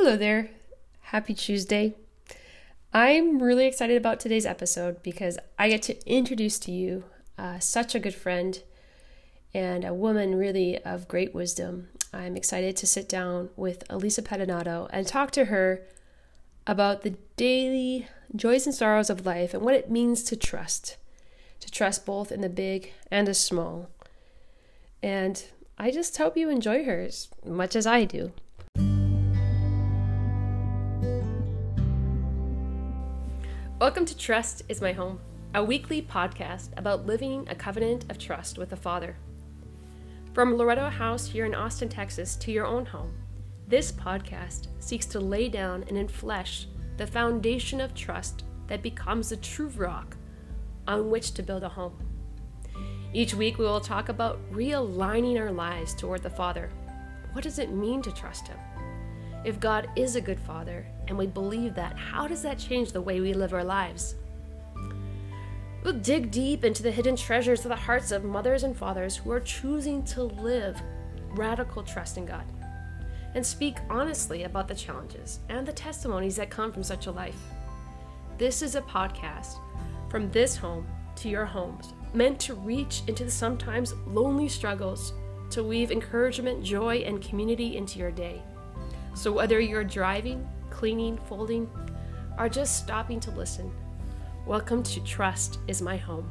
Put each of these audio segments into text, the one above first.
Hello there. Happy Tuesday. I'm really excited about today's episode because I get to introduce to you uh, such a good friend and a woman really of great wisdom. I'm excited to sit down with Elisa Pettinato and talk to her about the daily joys and sorrows of life and what it means to trust, to trust both in the big and the small. And I just hope you enjoy her as much as I do. Welcome to Trust is My Home, a weekly podcast about living a covenant of trust with the Father. From Loretto House here in Austin, Texas, to your own home, this podcast seeks to lay down and enflesh the foundation of trust that becomes the true rock on which to build a home. Each week, we will talk about realigning our lives toward the Father. What does it mean to trust Him? If God is a good father and we believe that, how does that change the way we live our lives? We'll dig deep into the hidden treasures of the hearts of mothers and fathers who are choosing to live radical trust in God and speak honestly about the challenges and the testimonies that come from such a life. This is a podcast from this home to your homes, meant to reach into the sometimes lonely struggles to weave encouragement, joy, and community into your day. So, whether you're driving, cleaning, folding, or just stopping to listen, welcome to Trust is My Home.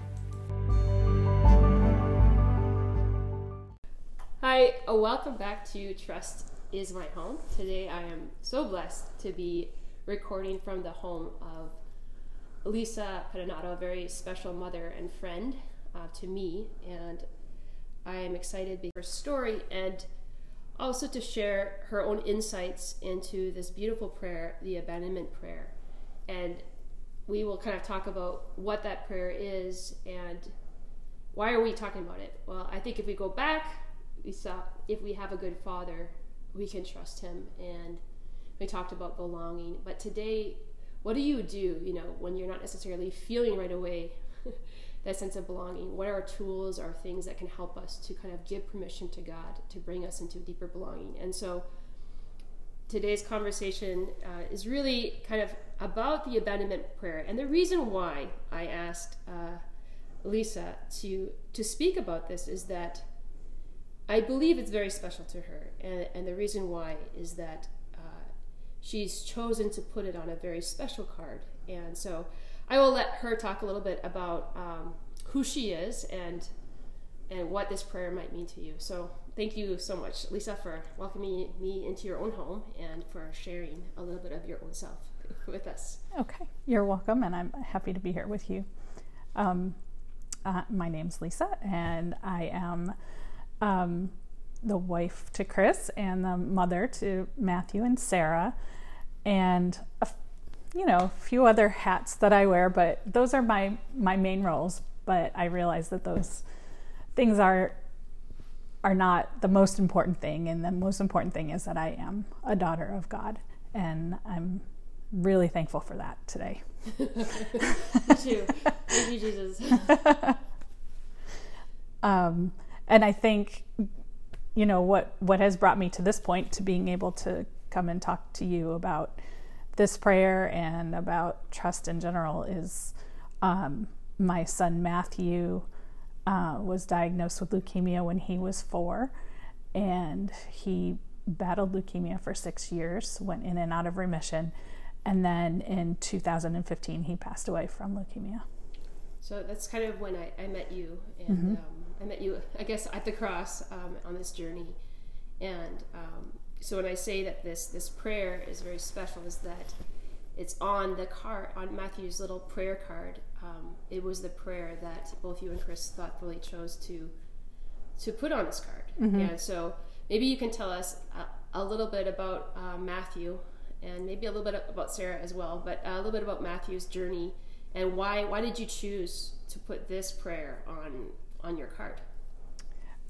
Hi, uh, welcome back to Trust is My Home. Today I am so blessed to be recording from the home of Lisa Pettinato, a very special mother and friend uh, to me, and I am excited by her story and also to share her own insights into this beautiful prayer, the abandonment prayer. And we will kind of talk about what that prayer is and why are we talking about it? Well, I think if we go back, we saw if we have a good father, we can trust him and we talked about belonging. But today, what do you do, you know, when you're not necessarily feeling right away that sense of belonging? What are tools or things that can help us to kind of give permission to God to bring us into deeper belonging? And so today's conversation uh, is really kind of about the abandonment prayer. And the reason why I asked uh, Lisa to, to speak about this is that I believe it's very special to her. And, and the reason why is that uh, she's chosen to put it on a very special card. And so I will let her talk a little bit about um, who she is and and what this prayer might mean to you. So thank you so much, Lisa, for welcoming me into your own home and for sharing a little bit of your own self with us. Okay, you're welcome, and I'm happy to be here with you. Um, uh, my name's Lisa, and I am um, the wife to Chris and the mother to Matthew and Sarah, and you know, a few other hats that I wear, but those are my my main roles. But I realize that those things are are not the most important thing, and the most important thing is that I am a daughter of God, and I'm really thankful for that today. Me too. Thank you, Jesus. um, and I think, you know, what what has brought me to this point to being able to come and talk to you about this prayer and about trust in general is um, my son Matthew uh, was diagnosed with leukemia when he was four, and he battled leukemia for six years, went in and out of remission, and then in 2015 he passed away from leukemia. So that's kind of when I, I met you, and mm-hmm. um, I met you, I guess, at the cross um, on this journey, and um, so when I say that this this prayer is very special, is that it's on the card on Matthew's little prayer card. Um, it was the prayer that both you and Chris thoughtfully chose to to put on this card. Mm-hmm. And so maybe you can tell us a, a little bit about uh, Matthew and maybe a little bit about Sarah as well, but a little bit about Matthew's journey and why why did you choose to put this prayer on on your card?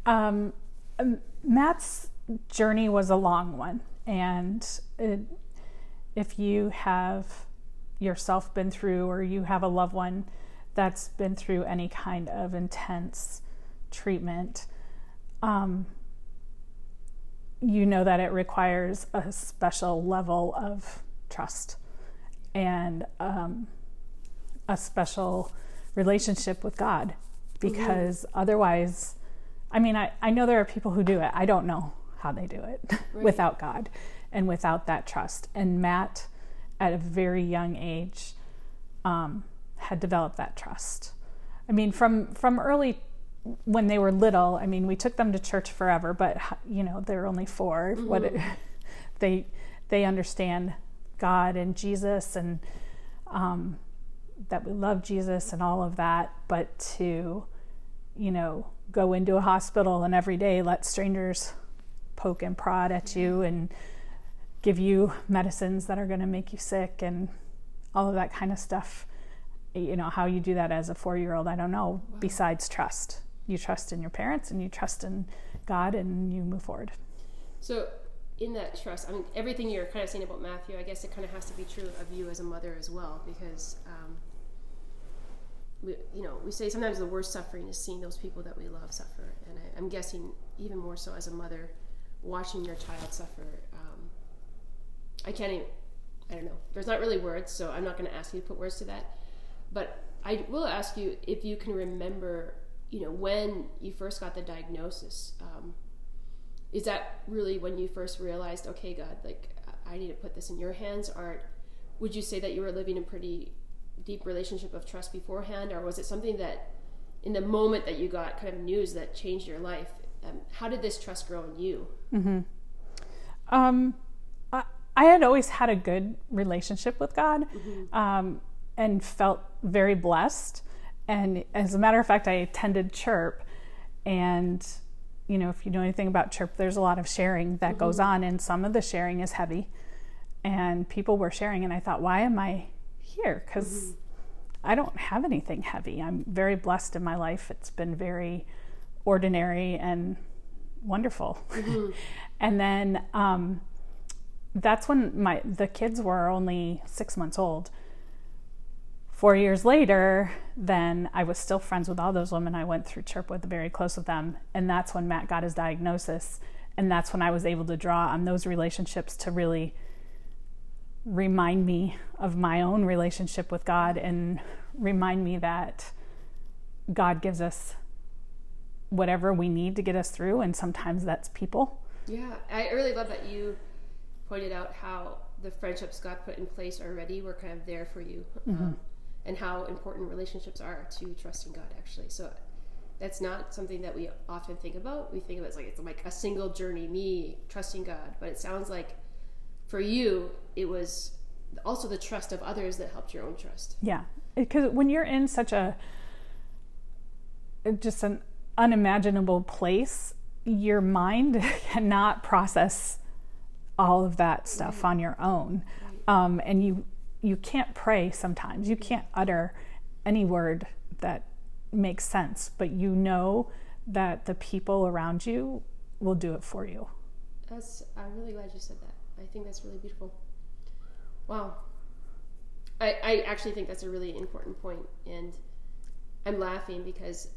Um, um Matt's journey was a long one. And it, if you have yourself been through, or you have a loved one that's been through any kind of intense treatment, um, you know that it requires a special level of trust and um, a special relationship with God because mm-hmm. otherwise, I mean, I, I know there are people who do it. I don't know how they do it right. without God and without that trust. And Matt, at a very young age, um, had developed that trust. I mean, from from early when they were little, I mean, we took them to church forever, but you know, they're only 4 mm-hmm. What it, they they understand God and Jesus and um, that we love Jesus and all of that, but to you know go into a hospital and every day let strangers poke and prod at you and give you medicines that are going to make you sick and all of that kind of stuff. You know how you do that as a four-year-old, I don't know. Wow. Besides trust, you trust in your parents and you trust in God and you move forward. So, in that trust, I mean, everything you're kind of saying about Matthew, I guess it kind of has to be true of you as a mother as well, because, um, we, you know, we say sometimes the worst suffering is seeing those people that we love suffer, and I, am guessing even more so as a mother, watching your child suffer. Um, I can't even. I don't know. There's not really words, so I'm not going to ask you to put words to that. But I will ask you if you can remember you know, when you first got the diagnosis, um, is that really when you first realized, okay, God, like I need to put this in your hands? Or would you say that you were living a pretty deep relationship of trust beforehand, or was it something that, in the moment that you got kind of news that changed your life, um, how did this trust grow in you? Mm-hmm. Um, I, I, had always had a good relationship with God, mm-hmm. um, and felt very blessed. And as a matter of fact, I attended Chirp, and you know, if you know anything about Chirp, there's a lot of sharing that mm-hmm. goes on, and some of the sharing is heavy. And people were sharing, and I thought, why am I here? Because mm-hmm. I don't have anything heavy. I'm very blessed in my life. It's been very ordinary and wonderful. Mm-hmm. and then um, that's when my the kids were only six months old four years later, then I was still friends with all those women I went through chirp with, very close with them. And that's when Matt got his diagnosis. And that's when I was able to draw on those relationships to really remind me of my own relationship with God and remind me that God gives us whatever we need to get us through. And sometimes that's people. Yeah, I really love that you pointed out how the friendships God put in place already were kind of there for you. Mm-hmm. Um, and how important relationships are to trusting God actually. So that's not something that we often think about. We think of it as like it's like a single journey, me trusting God. But it sounds like for you, it was also the trust of others that helped your own trust. Yeah, because when you're in such a just an unimaginable place, your mind cannot process all of that stuff on your own, um, and you you can't pray sometimes. You can't utter any word that makes sense, but you know that the people around you will do it for you. That's I'm really glad you said that. I think that's really beautiful. Wow. I, I actually think that's a really important point and I'm laughing because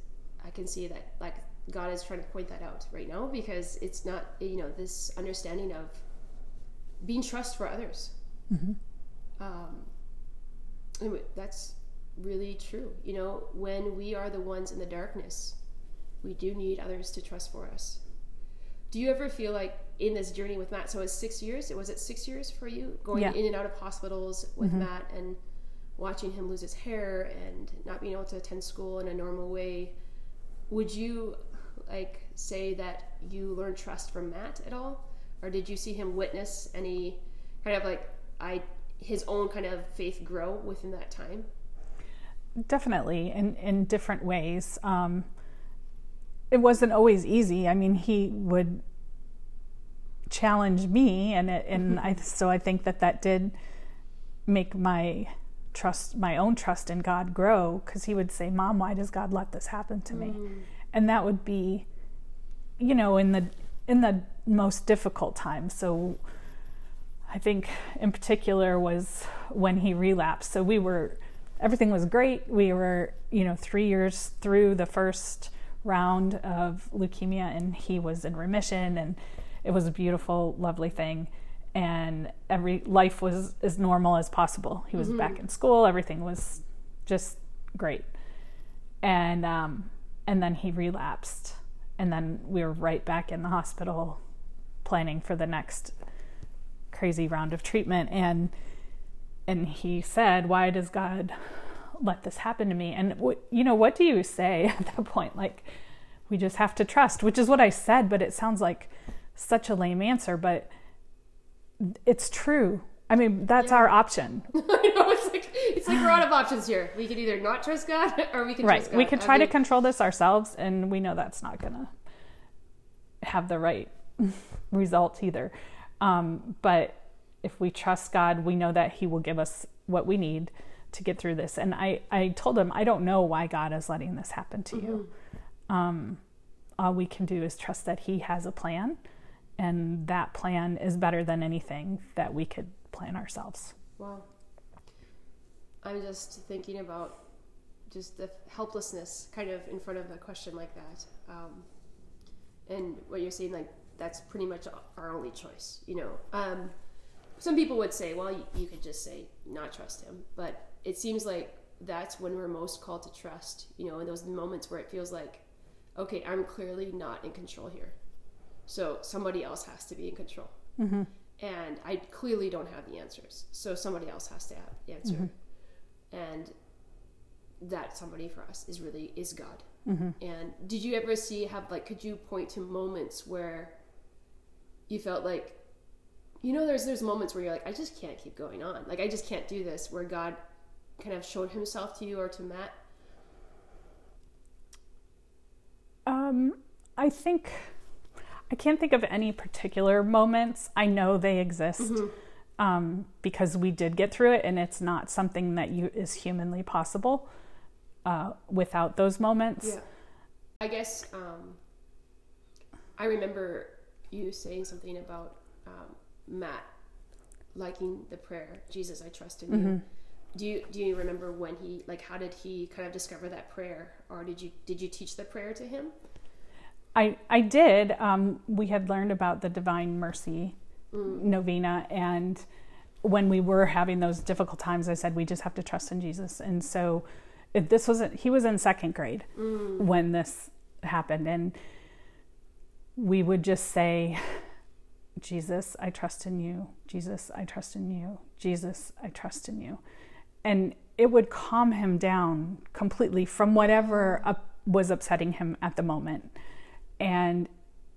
I can see that like God is trying to point that out right now because it's not you know this understanding of being trust for others. Mm-hmm um, that's really true. You know, when we are the ones in the darkness, we do need others to trust for us. Do you ever feel like in this journey with Matt? So it's six years. It was it six years for you going yeah. in and out of hospitals with mm-hmm. Matt and watching him lose his hair and not being able to attend school in a normal way. Would you like say that you learned trust from Matt at all, or did you see him witness any kind of like I his own kind of faith grow within that time? Definitely, in in different ways. Um, it wasn't always easy. I mean, he would challenge me, and it, and I so I think that that did make my trust, my own trust in God, grow. Because he would say, "Mom, why does God let this happen to me?" Mm. And that would be, you know, in the in the most difficult times. So I think in particular was when he relapsed. So we were, everything was great. We were, you know, three years through the first round of leukemia and he was in remission and it was a beautiful, lovely thing. And every life was as normal as possible. He was mm-hmm. back in school. Everything was just great. And um, and then he relapsed, and then we were right back in the hospital, planning for the next crazy round of treatment. And and he said, "Why does God let this happen to me?" And you know, what do you say at that point? Like, we just have to trust, which is what I said, but it sounds like such a lame answer, but it's true. I mean, that's yeah. our option. I know it's like it's like we're out of options here. We can either not trust God or we can right. trust God. We could try I mean, to control this ourselves, and we know that's not gonna have the right result either. Um, but if we trust God, we know that He will give us what we need to get through this. And I, I told him, I don't know why God is letting this happen to mm-hmm. you. Um, all we can do is trust that He has a plan, and that plan is better than anything that we could plan ourselves. Well, I'm just thinking about just the helplessness kind of in front of a question like that. Um, and what you're saying, like, that's pretty much our only choice, you know. Um, some people would say, well, you, you could just say not trust him, but it seems like that's when we're most called to trust, you know, in those moments where it feels like, okay, I'm clearly not in control here. So somebody else has to be in control. Mm-hmm. And I clearly don't have the answers. So somebody else has to have the answer. Mm-hmm. And that somebody for us is really is God. Mm-hmm. And did you ever see have like could you point to moments where you felt like you know there's there's moments where you're like i just can't keep going on like i just can't do this where god kind of showed himself to you or to matt um i think i can't think of any particular moments i know they exist mm-hmm. um, because we did get through it and it's not something that you is humanly possible uh, without those moments yeah i guess um, i remember you saying something about um, Matt liking the prayer, Jesus, I trust in you. Mm-hmm. Do you do you remember when he like how did he kind of discover that prayer, or did you did you teach the prayer to him? I I did. Um, we had learned about the Divine Mercy mm. novena, and when we were having those difficult times, I said we just have to trust in Jesus. And so, this wasn't, he was in second grade mm. when this happened, and we would just say Jesus, I trust in you. Jesus, I trust in you. Jesus, I trust in you. And it would calm him down completely from whatever up was upsetting him at the moment. And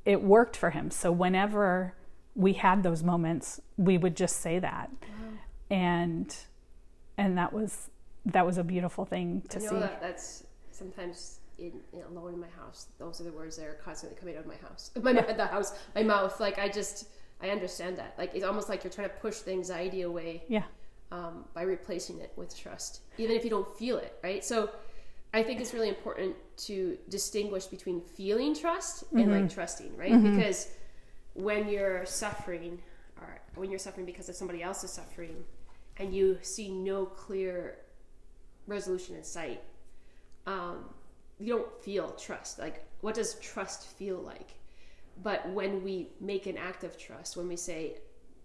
it worked for him. So whenever we had those moments, we would just say that. Wow. And and that was that was a beautiful thing to see. That that's sometimes in, in, alone in my house. Those are the words that are constantly coming out of my house, my the house, my mouth. Like I just, I understand that. Like it's almost like you're trying to push the anxiety away. Yeah. Um, by replacing it with trust, even if you don't feel it, right? So, I think it's really important to distinguish between feeling trust and mm-hmm. like trusting, right? Mm-hmm. Because when you're suffering, or when you're suffering because of somebody else's suffering, and you see no clear resolution in sight, um, you don't feel trust. Like, what does trust feel like? But when we make an act of trust, when we say,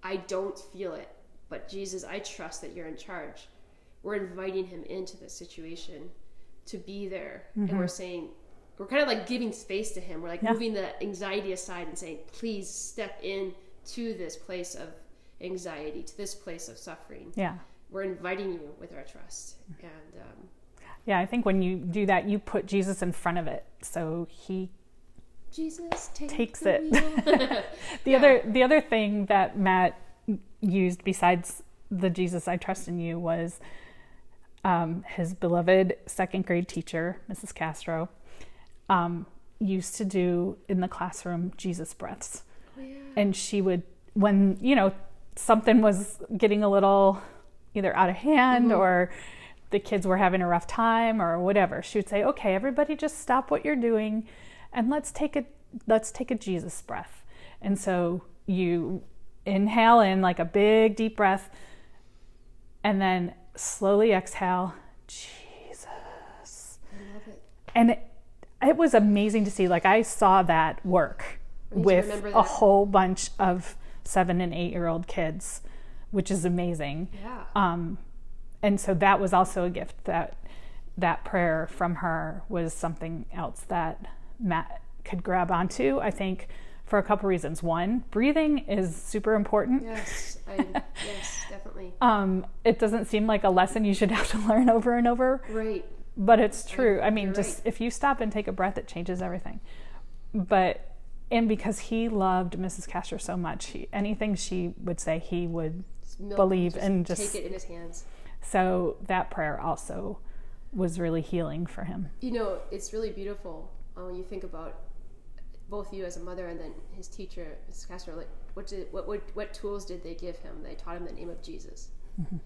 I don't feel it, but Jesus, I trust that you're in charge, we're inviting him into the situation to be there. Mm-hmm. And we're saying, we're kind of like giving space to him. We're like yeah. moving the anxiety aside and saying, please step in to this place of anxiety, to this place of suffering. Yeah. We're inviting you with our trust. And, um, yeah, I think when you do that, you put Jesus in front of it, so he Jesus take takes it. the yeah. other the other thing that Matt used besides the Jesus I trust in you was um, his beloved second grade teacher, Mrs. Castro, um, used to do in the classroom Jesus breaths, oh, yeah. and she would when you know something was getting a little either out of hand mm-hmm. or the kids were having a rough time or whatever, she would say, "Okay, everybody, just stop what you're doing, and let's take a let's take a Jesus breath." And so you inhale in like a big deep breath, and then slowly exhale, Jesus. I love it. And it, it was amazing to see. Like I saw that work with remember a whole bunch of seven and eight year old kids, which is amazing. Yeah. Um, and so that was also a gift that that prayer from her was something else that Matt could grab onto. I think for a couple reasons. One, breathing is super important. Yes. I, yes, definitely. Um, it doesn't seem like a lesson you should have to learn over and over, Right. but it's true. I mean, You're just right. if you stop and take a breath, it changes everything. But and because he loved Mrs. Castro so much, he, anything she would say, he would Just milk- Believe and just- take it in his hands. So that prayer also was really healing for him. You know, it's really beautiful uh, when you think about both you as a mother and then his teacher, Mrs. Castro. Like, what did what, what what tools did they give him? They taught him the name of Jesus, mm-hmm.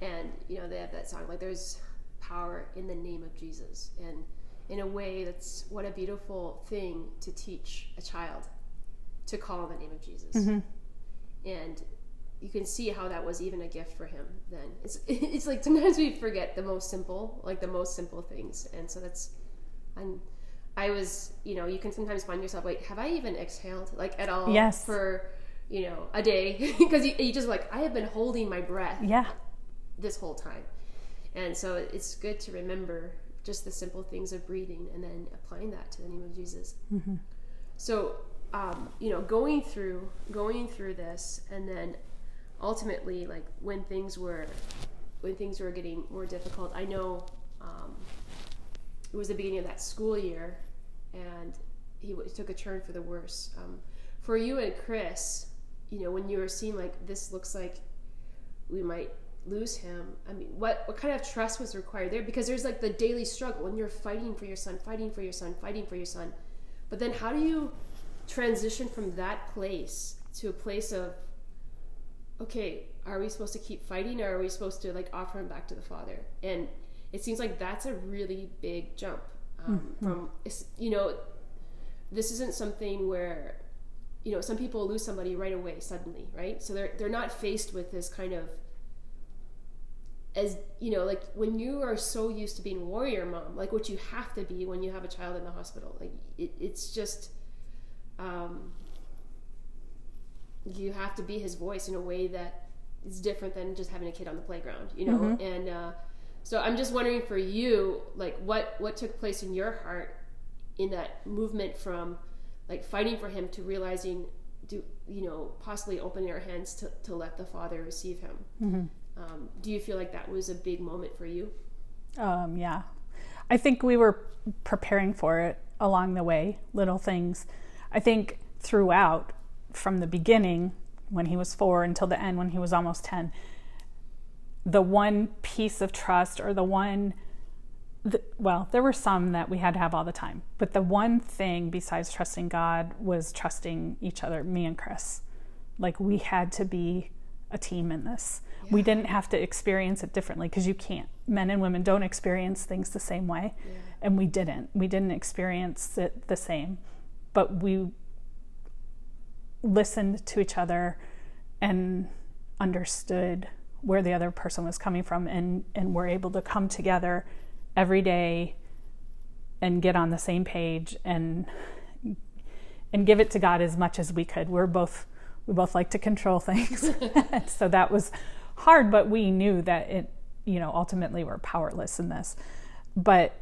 and you know they have that song like "There's power in the name of Jesus," and in a way, that's what a beautiful thing to teach a child to call on the name of Jesus, mm-hmm. and you can see how that was even a gift for him then it's it's like sometimes we forget the most simple like the most simple things and so that's i'm i was you know you can sometimes find yourself like have i even exhaled like at all Yes. for you know a day because you, you just like i have been holding my breath Yeah. this whole time and so it's good to remember just the simple things of breathing and then applying that to the name of jesus so um, you know going through going through this and then ultimately like when things were when things were getting more difficult i know um, it was the beginning of that school year and he took a turn for the worse. Um, for you and chris you know when you were seeing like this looks like we might lose him i mean what what kind of trust was required there? Because there's like the daily struggle and you're fighting for your son fighting for your son fighting for your son. But then how do you transition from that place to a place of okay are we supposed to keep fighting or are we supposed to like offer him back to the father? And it seems like that's a really big jump um, from you know this isn't something where you know some people lose somebody right away suddenly right? So they're they're not faced with this kind of as you know like when you are so used to being warrior mom like what you have to be when you have a child in the hospital like it, it's just um, you have to be his voice in a way that is different than just having a kid on the playground you know? And uh, so i'm just wondering for you like what what took place in your heart in that movement from like fighting for him to realizing do you know possibly opening our hands to, to let the father receive him um, do you feel like that was a big moment for you Um, yeah. I think we were preparing for it along the way, little things. I think throughout, from the beginning, when he was four, until the end, when he was almost 10, the one piece of trust or the one, the, well, there were some that we had to have all the time, but the one thing besides trusting God was trusting each other, me and Chris. Like we had to be a team in this. We didn't have to experience it differently because you can't. Men and women don't experience things the same way. And we didn't. We didn't experience it the same. But we listened to each other and understood where the other person was coming from and, and we're able to come together every day and get on the same page and and give it to God as much as we could. We're both we both like to control things. so that was hard, but we knew that it you know ultimately we're powerless in this. But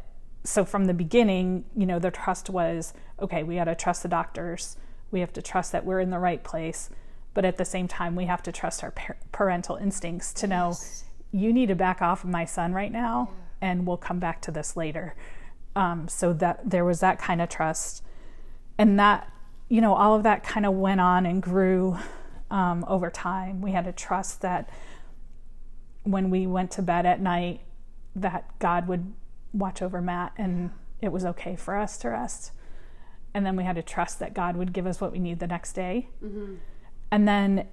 so from the beginning, you know, the trust was okay, we got to trust the doctors. We have to trust that we're in the right place. But at the same time, we have to trust our par- parental instincts to know Yes. you need to back off of my son right now, and we'll come back to this later. Um, so that there was that kind of trust, and that you know all of that kind of went on and grew um, over time. We had to trust that when we went to bed at night, that God would watch over Matt, and it was okay for us to rest. And then we had to trust that God would give us what we need the next day. And then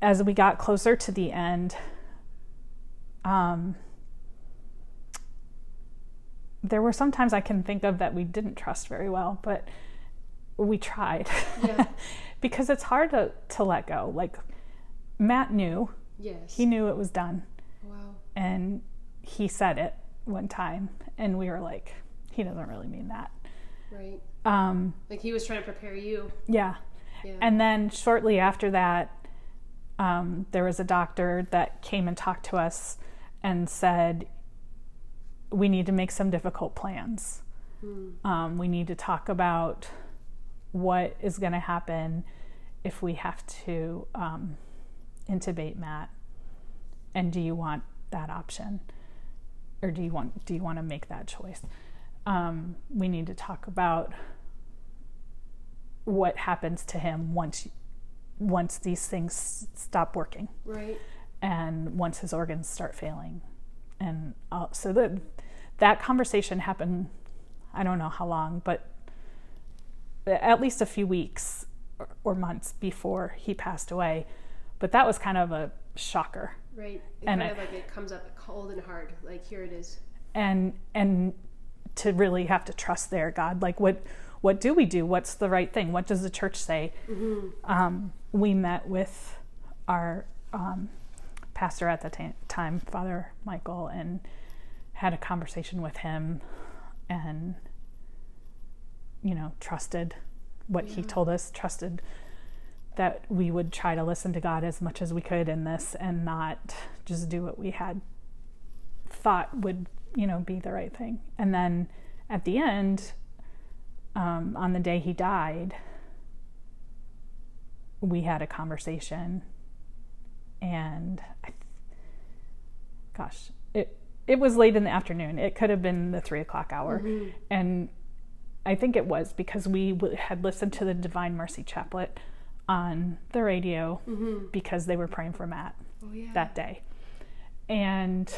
as we got closer to the end, um, there were some times I can think of that we didn't trust very well, but we tried. Yeah. because it's hard to, to let go. Like Matt knew, yes he knew it was done, wow and he said it one time, and we were like, he doesn't really mean that. Right. Um, Like he was trying to prepare you. yeah. Yeah. And then shortly after that, um, there was a doctor that came and talked to us and said, We need to make some difficult plans. Um, we need to talk about what is going to happen if we have to um, intubate Matt. And do you want that option? Or do you want do you want to make that choice? Um, we need to talk about what happens to him once once these things stop working right. and once his organs start failing and uh, so that that conversation happened i don't know how long but at least a few weeks or, or months before he passed away but that was kind of a shocker Right. It And kind I- of like it comes up cold and hard. Like here it is. and and to really have to trust there god like what what do we do? What's the right thing? What does the church say? Um, we met with our um, pastor at the ta- time father michael and had a conversation with him and you know trusted what he told us trusted that we would try to listen to god as much as we could in this and not just do what we had thought would you know be the right thing. And then at the end um, on the day he died we had a conversation. And I, gosh it it was late in the afternoon. It could have been the three o'clock hour. And i think it was because we w- had listened to the divine mercy chaplet on the radio because they were praying for matt Oh yeah. that day. And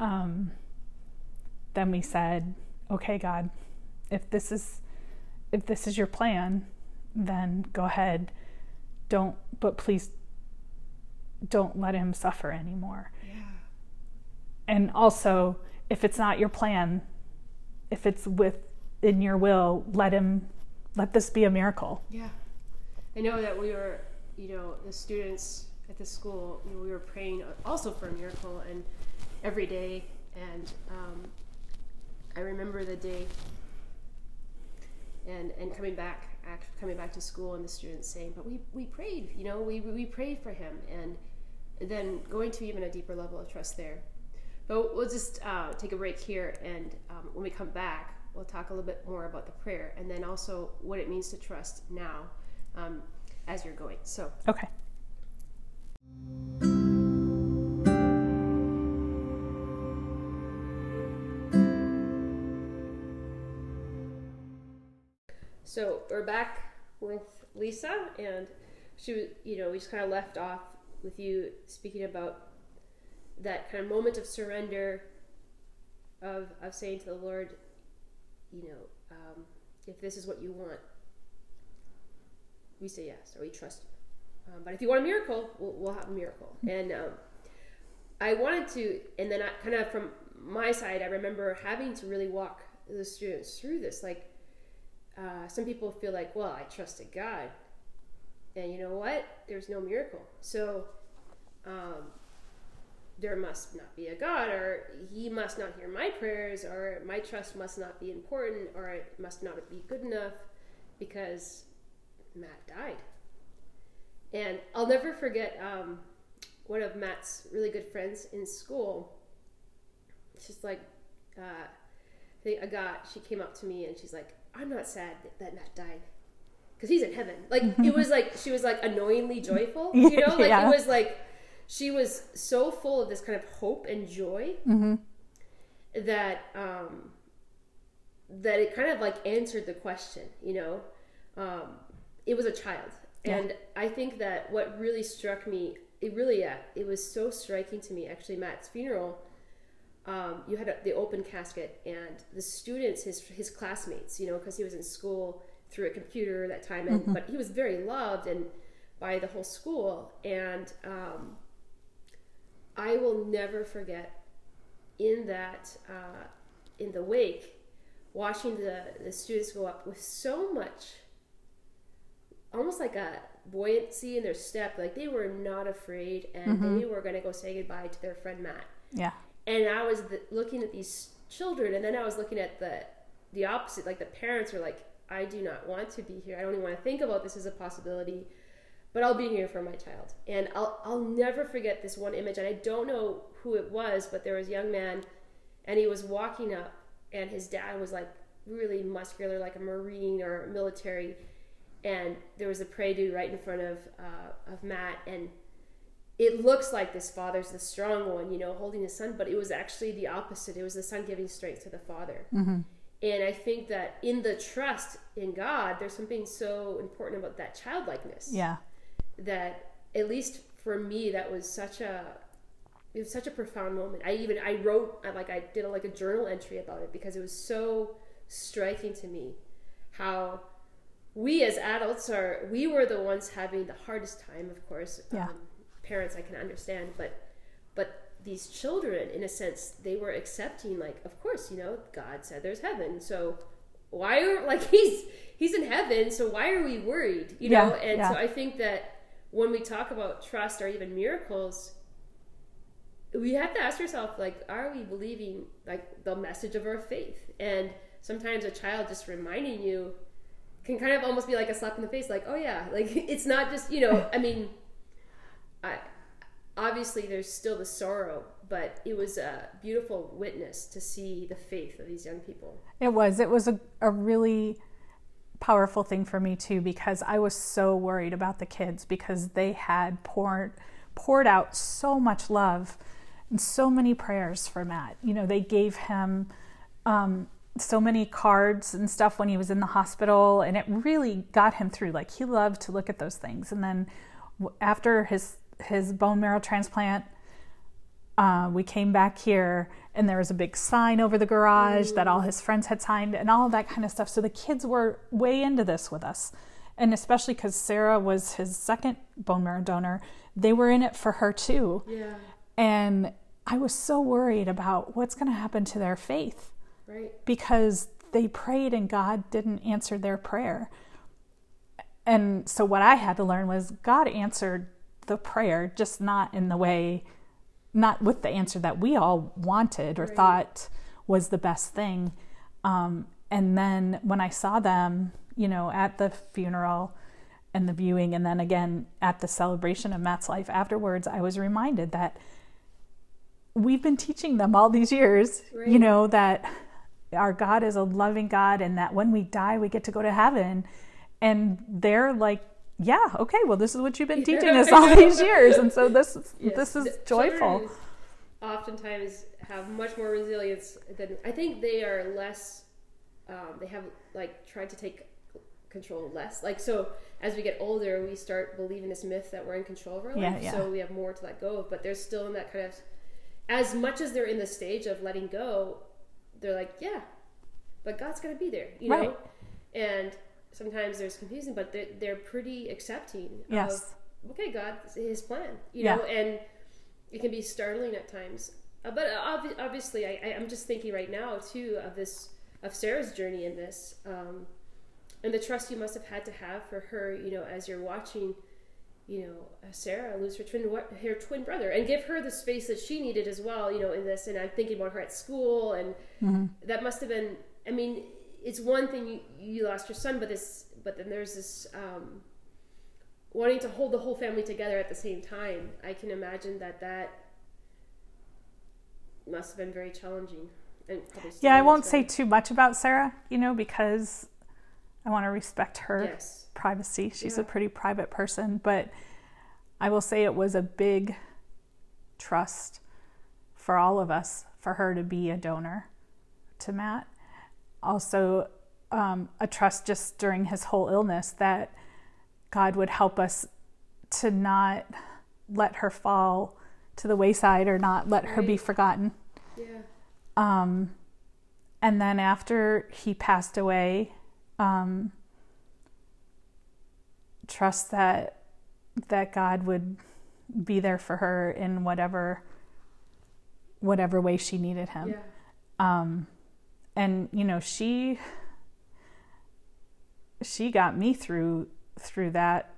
um, then we said, "Okay, God, if this is if this is your plan, then go ahead. Don't, but please, don't let him suffer anymore. yeah. And also, if it's not your plan, if it's with in your will, let him let this be a miracle. Yeah. I know that we were, you know, the students at the school, you know, we were praying also for a miracle and every day. And um, I remember the day and, and coming back, coming back to school and the students saying, but we, we prayed, you know, we, we prayed for him. And then going to even a deeper level of trust there. But we'll just uh, take a break here, and um, when we come back, we'll talk a little bit more about the prayer, and then also what it means to trust now um, as you're going. So, Okay. So we're back with Lisa, and she was, you know, we just kind of left off with you speaking about that kind of moment of surrender, of of saying to the Lord, you know, um, if this is what you want, we say yes, or we trust you. Um, but if you want a miracle, we'll, we'll have a miracle. And um, I wanted to, and then I kind of from my side, I remember having to really walk the students through this. Like, uh, some people feel like, well, I trusted God, and you know what? There's no miracle. So, um, there must not be a God, or He must not hear my prayers, or my trust must not be important, or it must not be good enough because Matt died. And I'll never forget um, one of Matt's really good friends in school. Just like, uh, I think I got, she came up to me and she's like, I'm not sad that, Matt died. Because he's in heaven. Like, it was like, she was like annoyingly joyful. You know? Like, Yeah. it was like, she was so full of this kind of hope and joy that, um, that it kind of like answered the question, you know? Um, it was a child. And I think that what really struck me, it really, yeah, it was so striking to me. Actually, Matt's funeral, um, you had a, the open casket, and the students, his his classmates, you know, because he was in school through a computer that time, and but he was very loved and by the whole school. And um, I will never forget in that uh, in the wake, watching the the students go up with so much almost like a buoyancy in their step. Like they were not afraid and they were going to go say goodbye to their friend Matt. Yeah. And I was looking at these children, and then I was looking at the the opposite. Like the parents are like I do not want to be here. I don't even want to think about this as a possibility, but I'll be here for my child. And I'll, I'll never forget this one image. And I don't know who it was, but there was a young man and he was walking up and his dad was like really muscular, like a Marine or military. And there was a prie-dieu right in front of, uh, of Matt. And it looks like this father's the strong one, you know, holding his son, but it was actually the opposite. It was the son giving strength to the father. Mm-hmm. And I think that in the trust in God, there's something so important about that childlikeness. Yeah. That at least for me, that was such a it was such a profound moment. I even I wrote like I did a, like a journal entry about it because it was so striking to me how we as adults are we were the ones having the hardest time, of course. Yeah. Um, parents I can understand, but but these children, in a sense, they were accepting like, of course, you know, God said there's heaven, so why are like he's he's in heaven, so why are we worried, you know? and yeah. so I think that when we talk about trust or even miracles, we have to ask ourselves like, are we believing like the message of our faith? And sometimes a child just reminding you can kind of almost be like a slap in the face, like, oh yeah, like it's not just you know, I mean I, obviously there's still the sorrow, but it was a beautiful witness to see the faith of these young people. It was. It was a, a really powerful thing for me too because I was so worried about the kids because they had poured poured out so much love and so many prayers for Matt. You know, they gave him um, so many cards and stuff when he was in the hospital, and it really got him through. Like he loved to look at those things, and then after his his bone marrow transplant, uh, we came back here and there was a big sign over the garage that all his friends had signed and all that kind of stuff. So the kids were way into this with us. And especially because Sarah was his second bone marrow donor, they were in it for her too. Yeah. And I was so worried about what's going to happen to their faith. Right. Because they prayed and God didn't answer their prayer. And so what I had to learn was God answered the prayer, just not in the way, not with the answer that we all wanted or right. thought was the best thing. Um, and then when I saw them, you know, at the funeral and the viewing, and then again at the celebration of Matt's life afterwards, I was reminded that we've been teaching them all these years, right. you know, that our God is a loving God and that when we die, we get to go to heaven. And they're like yeah, okay, well, this is what you've been teaching us all these years, and so this yes. this is joyful. Oftentimes, have much more resilience than I think they are less. Um, they have like tried to take control less. Like so, as we get older, we start believing this myth that we're in control of our life. Yeah, yeah. So we have more to let go of. But they're still in that kind of, as much as they're in the stage of letting go, they're like, yeah, but God's gonna be there, you know, and sometimes there's confusing, but they're, they're pretty accepting yes. of, okay, God, his plan, you yeah. know, and it can be startling at times. Uh, but ob- obviously, I, am just thinking right now, too, of this, of Sarah's journey in this, um, and the trust you must have had to have for her, you know, as you're watching, you know, uh, Sarah lose her twin, her twin brother, and give her the space that she needed as well, you know, in this. And I'm thinking about her at school, and mm-hmm. that must have been, I mean, it's one thing you, you lost your son, but this, but then there's this um, wanting to hold the whole family together at the same time. I can imagine that that must have been very challenging. And yeah, I won't say too much about Sarah, you know, because I want to respect her yes. privacy. She's yeah. a pretty private person, but I will say it was a big trust for all of us for her to be a donor to Matt also um, a trust just during his whole illness that God would help us to not let her fall to the wayside or not let right. her be forgotten. Yeah. Um, and then after he passed away, um, trust that that God would be there for her in whatever whatever way she needed him. Yeah. Um, and you know she she got me through through that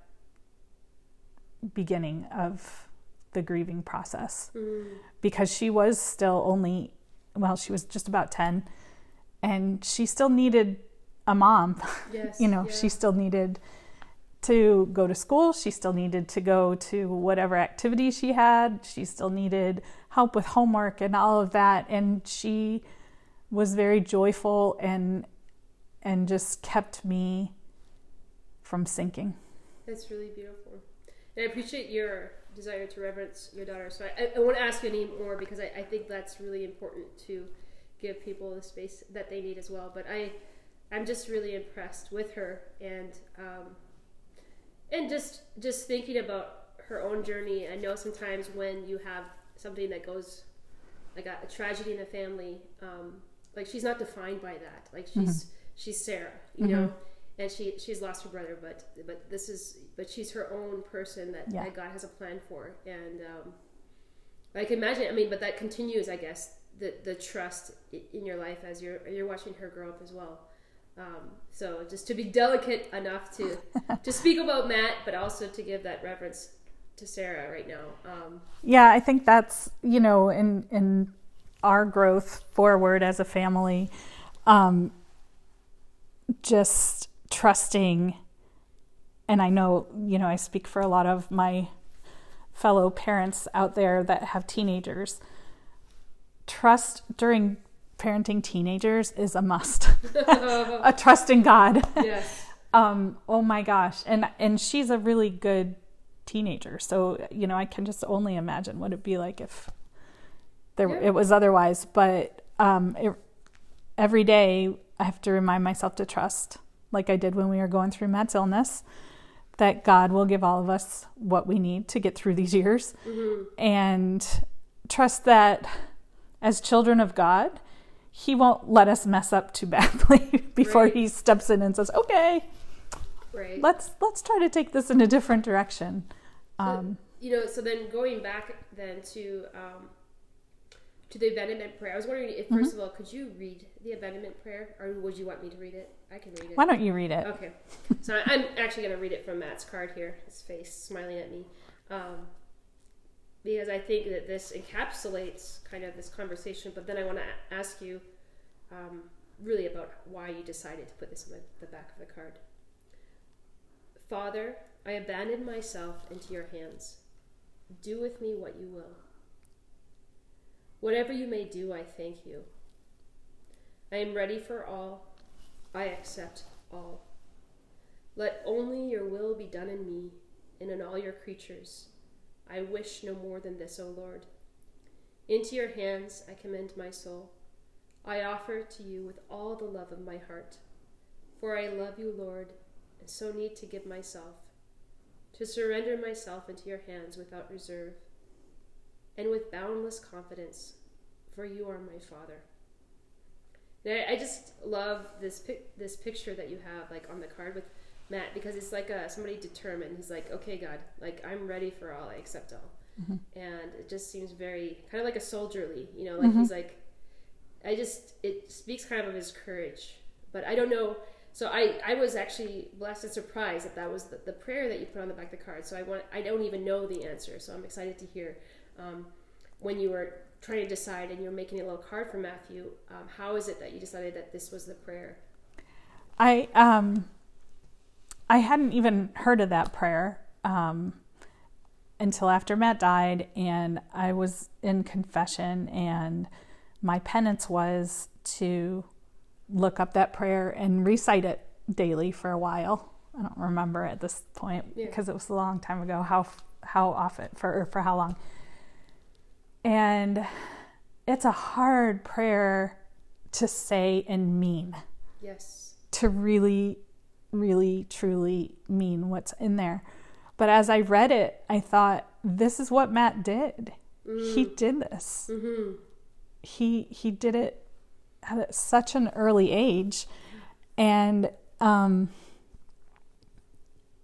beginning of the grieving process mm. because she was still only well she was just about 10 and she still needed a mom. Yes. you know, yeah. she still needed to go to school. She still needed to go to whatever activity she had. She still needed help with homework and all of that. And she was very joyful and and just kept me from sinking. That's really beautiful. And I appreciate your desire to reverence your daughter. So I, I, want to ask you any more because I, I think that's really important to give people the space that they need as well. But I, I'm just really impressed with her and um, and just just thinking about her own journey. I know sometimes when you have something that goes like a, a tragedy in the family, um, like she's not defined by that. Like she's mm-hmm. she's Sarah, you mm-hmm. know, and she she's lost her brother, but but this is but she's her own person that, yeah. that God has a plan for, and um, I can imagine. I mean, but that continues, I guess, the the trust in your life as you're you're watching her grow up as well. Um, so just to be delicate enough to to speak about Matt, but also to give that reverence to Sarah right now. Um, yeah, I think that's you know in in our growth forward as a family, um, just trusting. And I know you know I speak for a lot of my fellow parents out there that have teenagers. Trust during parenting teenagers is a must. a trust in God. Yes. um, oh my gosh. And and she's a really good teenager. So, you know, I can just only imagine what it'd be like if there yeah. it was otherwise. But um, it, every day I have to remind myself to trust, like I did when we were going through Matt's illness, that God will give all of us what we need to get through these years. Mm-hmm. And trust that as children of God, he won't let us mess up too badly before right. he steps in and says, "Okay, right. let's let's try to take this in a different direction." Um, so, you know, so then going back then to um, to the abandonment prayer, I was wondering if 1st mm-hmm. of all, could you read the abandonment prayer, or would you want me to read it? I can read it. Why don't you read it? Okay, so I'm actually going to read it from Matt's card here. His face smiling at me. Um, because I think that this encapsulates kind of this conversation. But then I want to ask you um, really about why you decided to put this on the, the back of the card. Father, I abandon myself into your hands. Do with me what you will. Whatever you may do, I thank you. I am ready for all. I accept all. Let only your will be done in me and in all your creatures. I wish no more than this, O Lord. Into your hands I commend my soul. I offer it to you with all the love of my heart. For I love you, Lord, and so need to give myself, to surrender myself into your hands without reserve, and with boundless confidence, for you are my Father. Now, I just love this pic- this picture that you have, like on the card with Matt because it's like a, somebody determined. He's like, okay, God, like I'm ready for all. I accept all. Mm-hmm. And it just seems very kind of like a soldierly, you know, like mm-hmm. he's like, I just it speaks kind of of his courage. But I don't know. So I I was actually blessed and surprised that that was the, the prayer that you put on the back of the card. So I want I don't even know the answer. So I'm excited to hear um, when you were trying to decide and you're making a little card for Matthew. Um, how is it that you decided that this was the prayer? I um I hadn't even heard of that prayer um, until after Matt died, and I was in confession, and my penance was to look up that prayer and recite it daily for a while. I don't remember at this point yeah. because it was a long time ago how how often for for how long. And it's a hard prayer to say and mean. Yes. To really really truly mean what's in there. But as I read it, I thought, this is what Matt did. Mm. He did this. Mm-hmm. He he did it at such an early age, and um,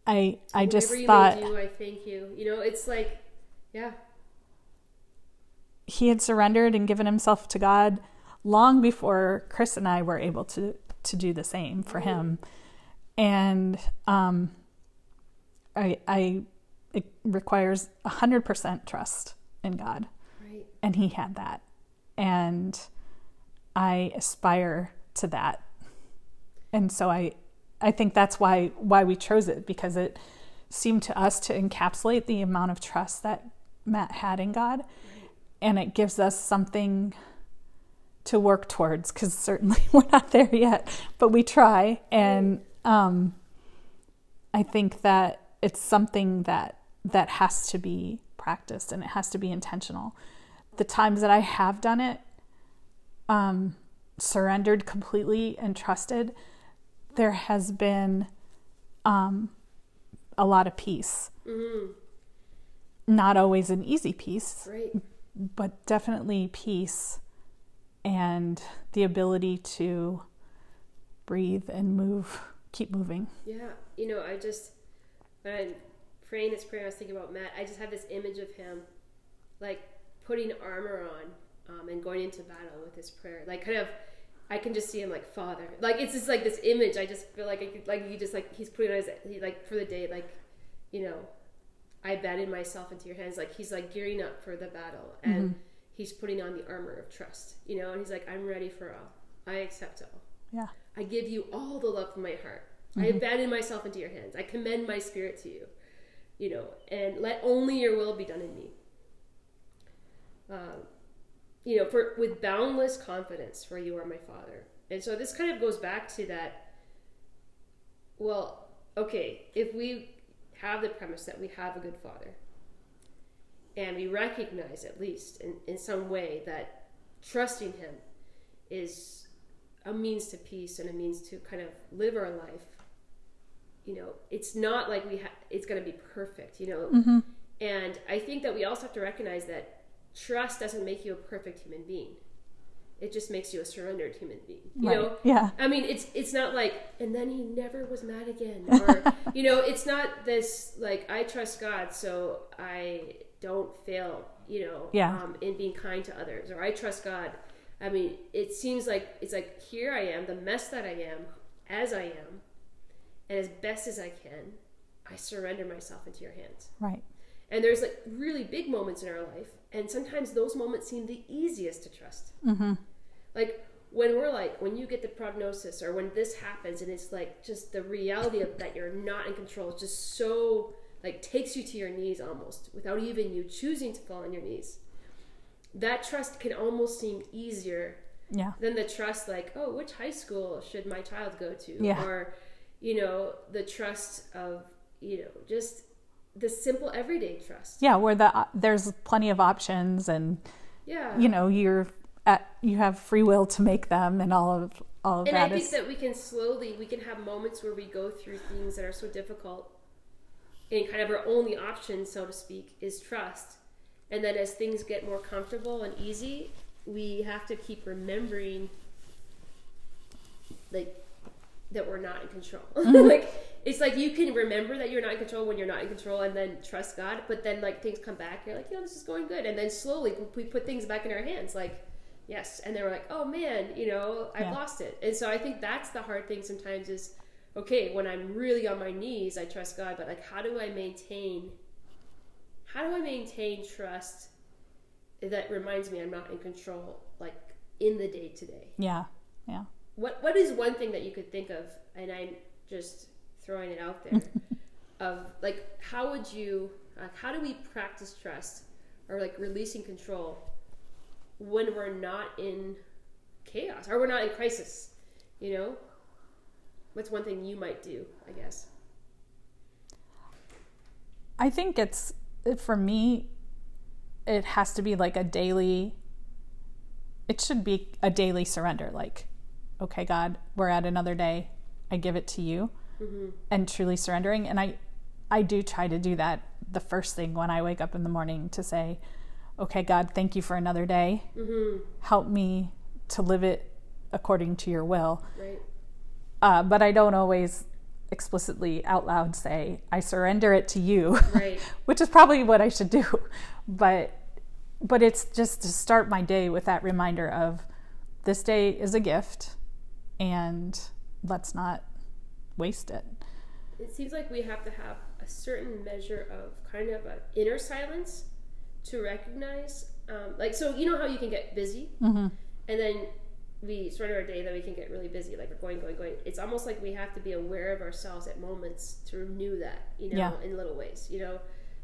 I I Whatever just thought, do, I thank you. You know, it's like, yeah. He had surrendered and given himself to God long before Chris and I were able to to do the same for him and um, I, I it requires hundred percent trust in God, right. and He had that, and I aspire to that. and so I I think that's why why we chose it because it seemed to us to encapsulate the amount of trust that Matt had in God, and it gives us something to work towards because certainly we're not there yet, but we try. And um, I think that it's something that that has to be practiced and it has to be intentional. The times that I have done it, um, surrendered completely and trusted, there has been um, a lot of peace. Mm-hmm. Not always an easy peace, right. But definitely peace and the ability to breathe and move, keep moving. Yeah, you know, I just when I'm praying this prayer, I was thinking about Matt. I just have this image of him, like putting armor on um, and going into battle with his prayer, like kind of. I can just see him like father, like it's just like this image. I just feel like I could, like he just like he's putting on his like for the day, like you know, I abandon myself into your hands. Like he's like gearing up for the battle, and mm-hmm he's putting on the armor of trust, you know, and he's like, I'm ready for all. I accept all. Yeah. I give you all the love of my heart. Mm-hmm. I abandon myself into your hands. I commend my spirit to you, you know, and let only your will be done in me. Um, you know, for with boundless confidence, for you are my Father. And so this kind of goes back to that. Well, okay, if we have the premise that we have a good Father, and we recognize at least in, in some way that trusting him is a means to peace and a means to kind of live our life. You know it's not like we ha- it's going to be perfect you know? Mm-hmm. and i think that we also have to recognize that trust doesn't make you a perfect human being it just makes you a surrendered human being you right. know yeah i mean it's it's not like and then he never was mad again or you know it's not this like i trust god so i don't fail, you know, yeah. um, in being kind to others, or I trust God. I mean, it seems like it's like here I am, the mess that I am, as I am, and as best as I can, I surrender myself into your hands. Right. And there's like really big moments in our life, and sometimes those moments seem the easiest to trust. Mm-hmm. Like when we're like, when you get the prognosis, or when this happens, and it's like just the reality of that you're not in control is just so like takes you to your knees almost without even you choosing to fall on your knees. That trust can almost seem easier yeah. than the trust like, oh, which high school should my child go to? Yeah. Or, you know, the trust of, you know, just the simple everyday trust. Yeah, where the uh, there's plenty of options and yeah. you know, you're at you have free will to make them and all of all of and that. And I is... think that we can slowly we can have moments where we go through things that are so difficult and kind of our only option, so to speak, is trust. And then as things get more comfortable and easy, we have to keep remembering like that we're not in control. Mm-hmm. like it's like you can remember that you're not in control when you're not in control and then trust God, but then like things come back, you're like, you know, this is going good. And then slowly we put things back in our hands like yes, and then we're like, "Oh man, you know, I've yeah. lost it." And so I think that's the hard thing sometimes is okay, when I'm really on my knees, I trust God, but like, how do I maintain? How do I maintain trust that reminds me I'm not in control, like in the day to day? Yeah, yeah. What What is one thing that you could think of? And I'm just throwing it out there. of like, how would you? Like, how do we practice trust or like releasing control when we're not in chaos or we're not in crisis? You know, what's one thing you might do i guess i think it's for me it has to be like a daily it should be a daily surrender like okay god we're at another day i give it to you mm-hmm. and truly surrendering and i i do try to do that the first thing when i wake up in the morning to say okay god thank you for another day mm-hmm. help me to live it according to your will right. Uh, but I don't always explicitly out loud say, I surrender it to you, right. which is probably what I should do. But but it's just to start my day with that reminder of this day is a gift and let's not waste it. It seems like we have to have a certain measure of kind of an inner silence to recognize. Um, like, so you know how you can get busy, mm-hmm. and then we start our day that we can get really busy, like we're going, going, going. It's almost like we have to be aware of ourselves at moments to renew that, you know, Yeah. in little ways, you know,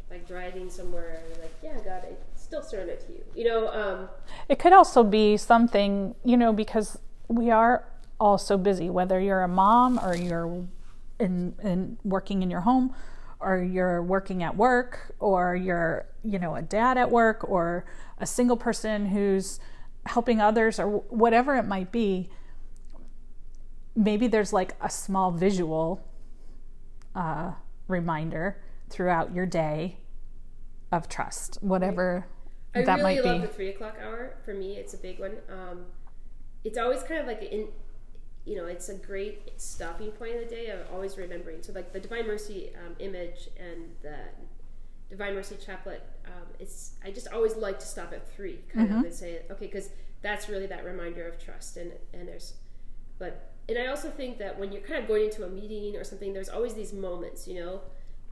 like driving somewhere, and like, yeah, God, I still surrender to you, you know. Um, It could also be something, you know, because we are all so busy, whether you're a mom or you're in, in working in your home or you're working at work or you're, you know, a dad at work or a single person who's helping others or whatever it might be. Maybe there's like a small visual uh, reminder throughout your day of trust, whatever I that really might love be. the three o'clock hour. For me, it's a big one. Um, it's always kind of like in, you know, it's a great stopping point of the day of always remembering. So like the Divine Mercy um, image and the Divine Mercy chaplet. Um, it's I just always like to stop at three, kind of, and say okay, because that's really that reminder of trust. And and there's, but and I also think that when you're kind of going into a meeting or something, there's always these moments, you know.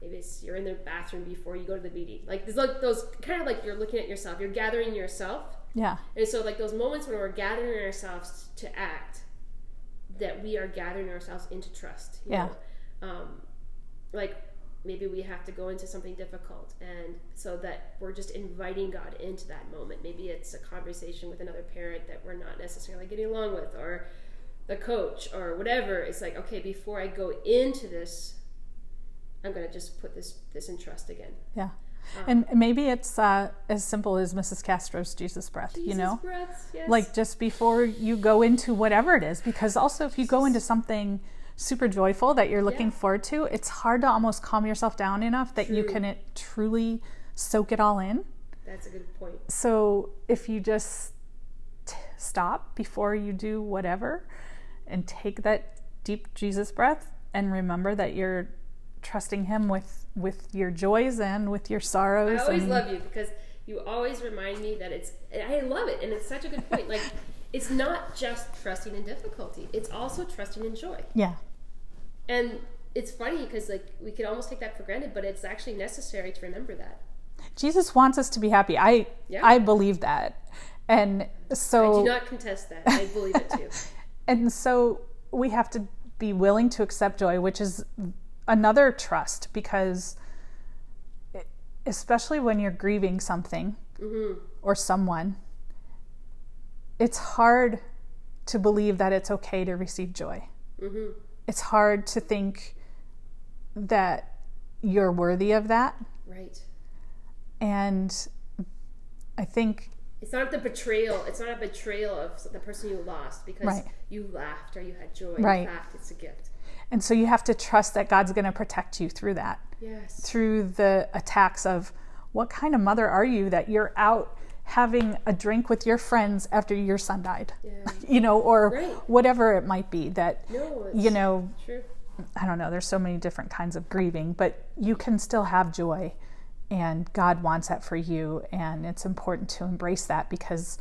Maybe it's you're in the bathroom before you go to the meeting. Like there's like those kind of like you're looking at yourself. You're gathering yourself, Yeah. and so like those moments when we're gathering ourselves to act, that we are gathering ourselves into trust. you Yeah. know? Um, like maybe we have to go into something difficult, and so that we're just inviting God into that moment. Maybe it's a conversation with another parent that we're not necessarily getting along with, or the coach, or whatever. It's like okay, before I go into this, I'm gonna just put this this in trust again. Yeah. Um, And maybe it's uh, as simple as Mrs. Castro's Jesus breath, you know? breaths, yes. Like just before you go into whatever it is, because also if you go into something super joyful that you're looking Yeah. forward to, it's hard to almost calm yourself down enough that you can uh, truly soak it all in. that's a good point. So if you just t- stop before you do whatever and take that deep Jesus breath and remember that you're trusting him with with your joys and with your sorrows I always and love you because you always remind me that it's. I love it, and it's such a good point. Like, it's not just trusting in difficulty; it's also trusting in joy. yeah And it's funny because like we could almost take that for granted, but it's actually necessary to remember that. Jesus wants us to be happy. I Yeah. I believe that. And so I do not contest that. I believe it too. and so we have to be willing to accept joy, which is another trust because especially when you're grieving something hmm or someone, it's hard to believe that it's okay to receive joy. hmm It's hard to think that you're worthy of that. Right. And I think, It's not the betrayal. It's not a betrayal of the person you lost because Right. you laughed or you had joy. Right. In fact, it's a gift. and so you have to trust that God's going to protect you through that, Yes. through the attacks of what kind of mother are you that you're out having a drink with your friends after your son died, Yeah. you know, or Right. whatever it might be that, No. You know, True. I don't know, there's so many different kinds of grieving, but you can still have joy and God wants that for you and it's important to embrace that because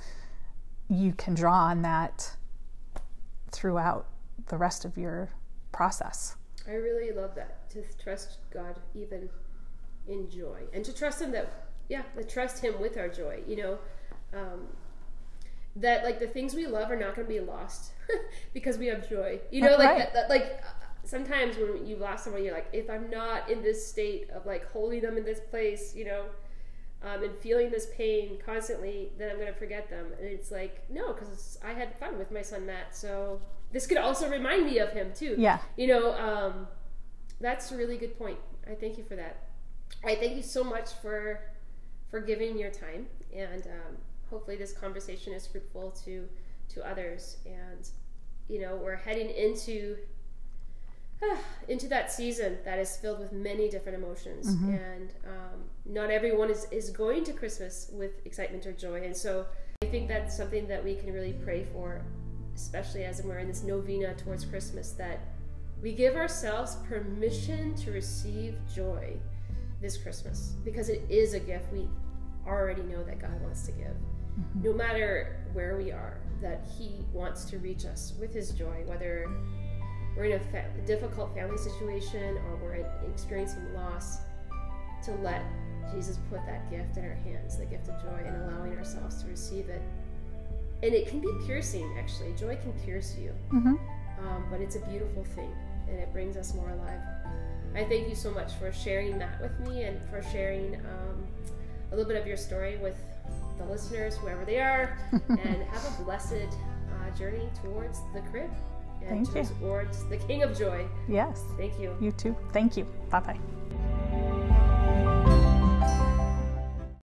you can draw on that throughout the rest of your process. I really love that to trust God even in joy and to trust Him that yeah, to trust Him with our joy. You know, um, that like the things we love are not going to be lost because we have joy. You know, like Right. that, that, like sometimes when you lost someone, you're like, if I'm not in this state of like holding them in this place, you know. Um, and feeling this pain constantly, then I'm going to forget them. And it's like, no, because I had fun with my son Matt. So this could also remind me of him too Yeah. you know um, that's a really good point i thank you for that i thank you so much for for giving your time and um, hopefully this conversation is fruitful to to others. And you know we're heading into into that season that is filled with many different emotions. And um, not everyone is, is going to christmas with excitement or joy. And so i think that's something that we can really pray for especially as we're in this novena towards christmas that we give ourselves permission to receive joy this christmas because it is a gift. We already know that god wants to give no matter where we are that he wants to reach us with his joy whether we're in a fa- difficult family situation or we're experiencing loss to let jesus put that gift in our hands the gift of joy and allowing ourselves to receive it and it can be piercing actually. Joy can pierce you, Mm-hmm. um, but it's a beautiful thing, and it brings us more alive. I thank you so much for sharing that with me and for sharing um, a little bit of your story with the listeners, whoever they are, and have a blessed uh, journey towards the crib and Thank you. towards the King of Joy. Yes. Thank you. You too. Thank you. Bye bye.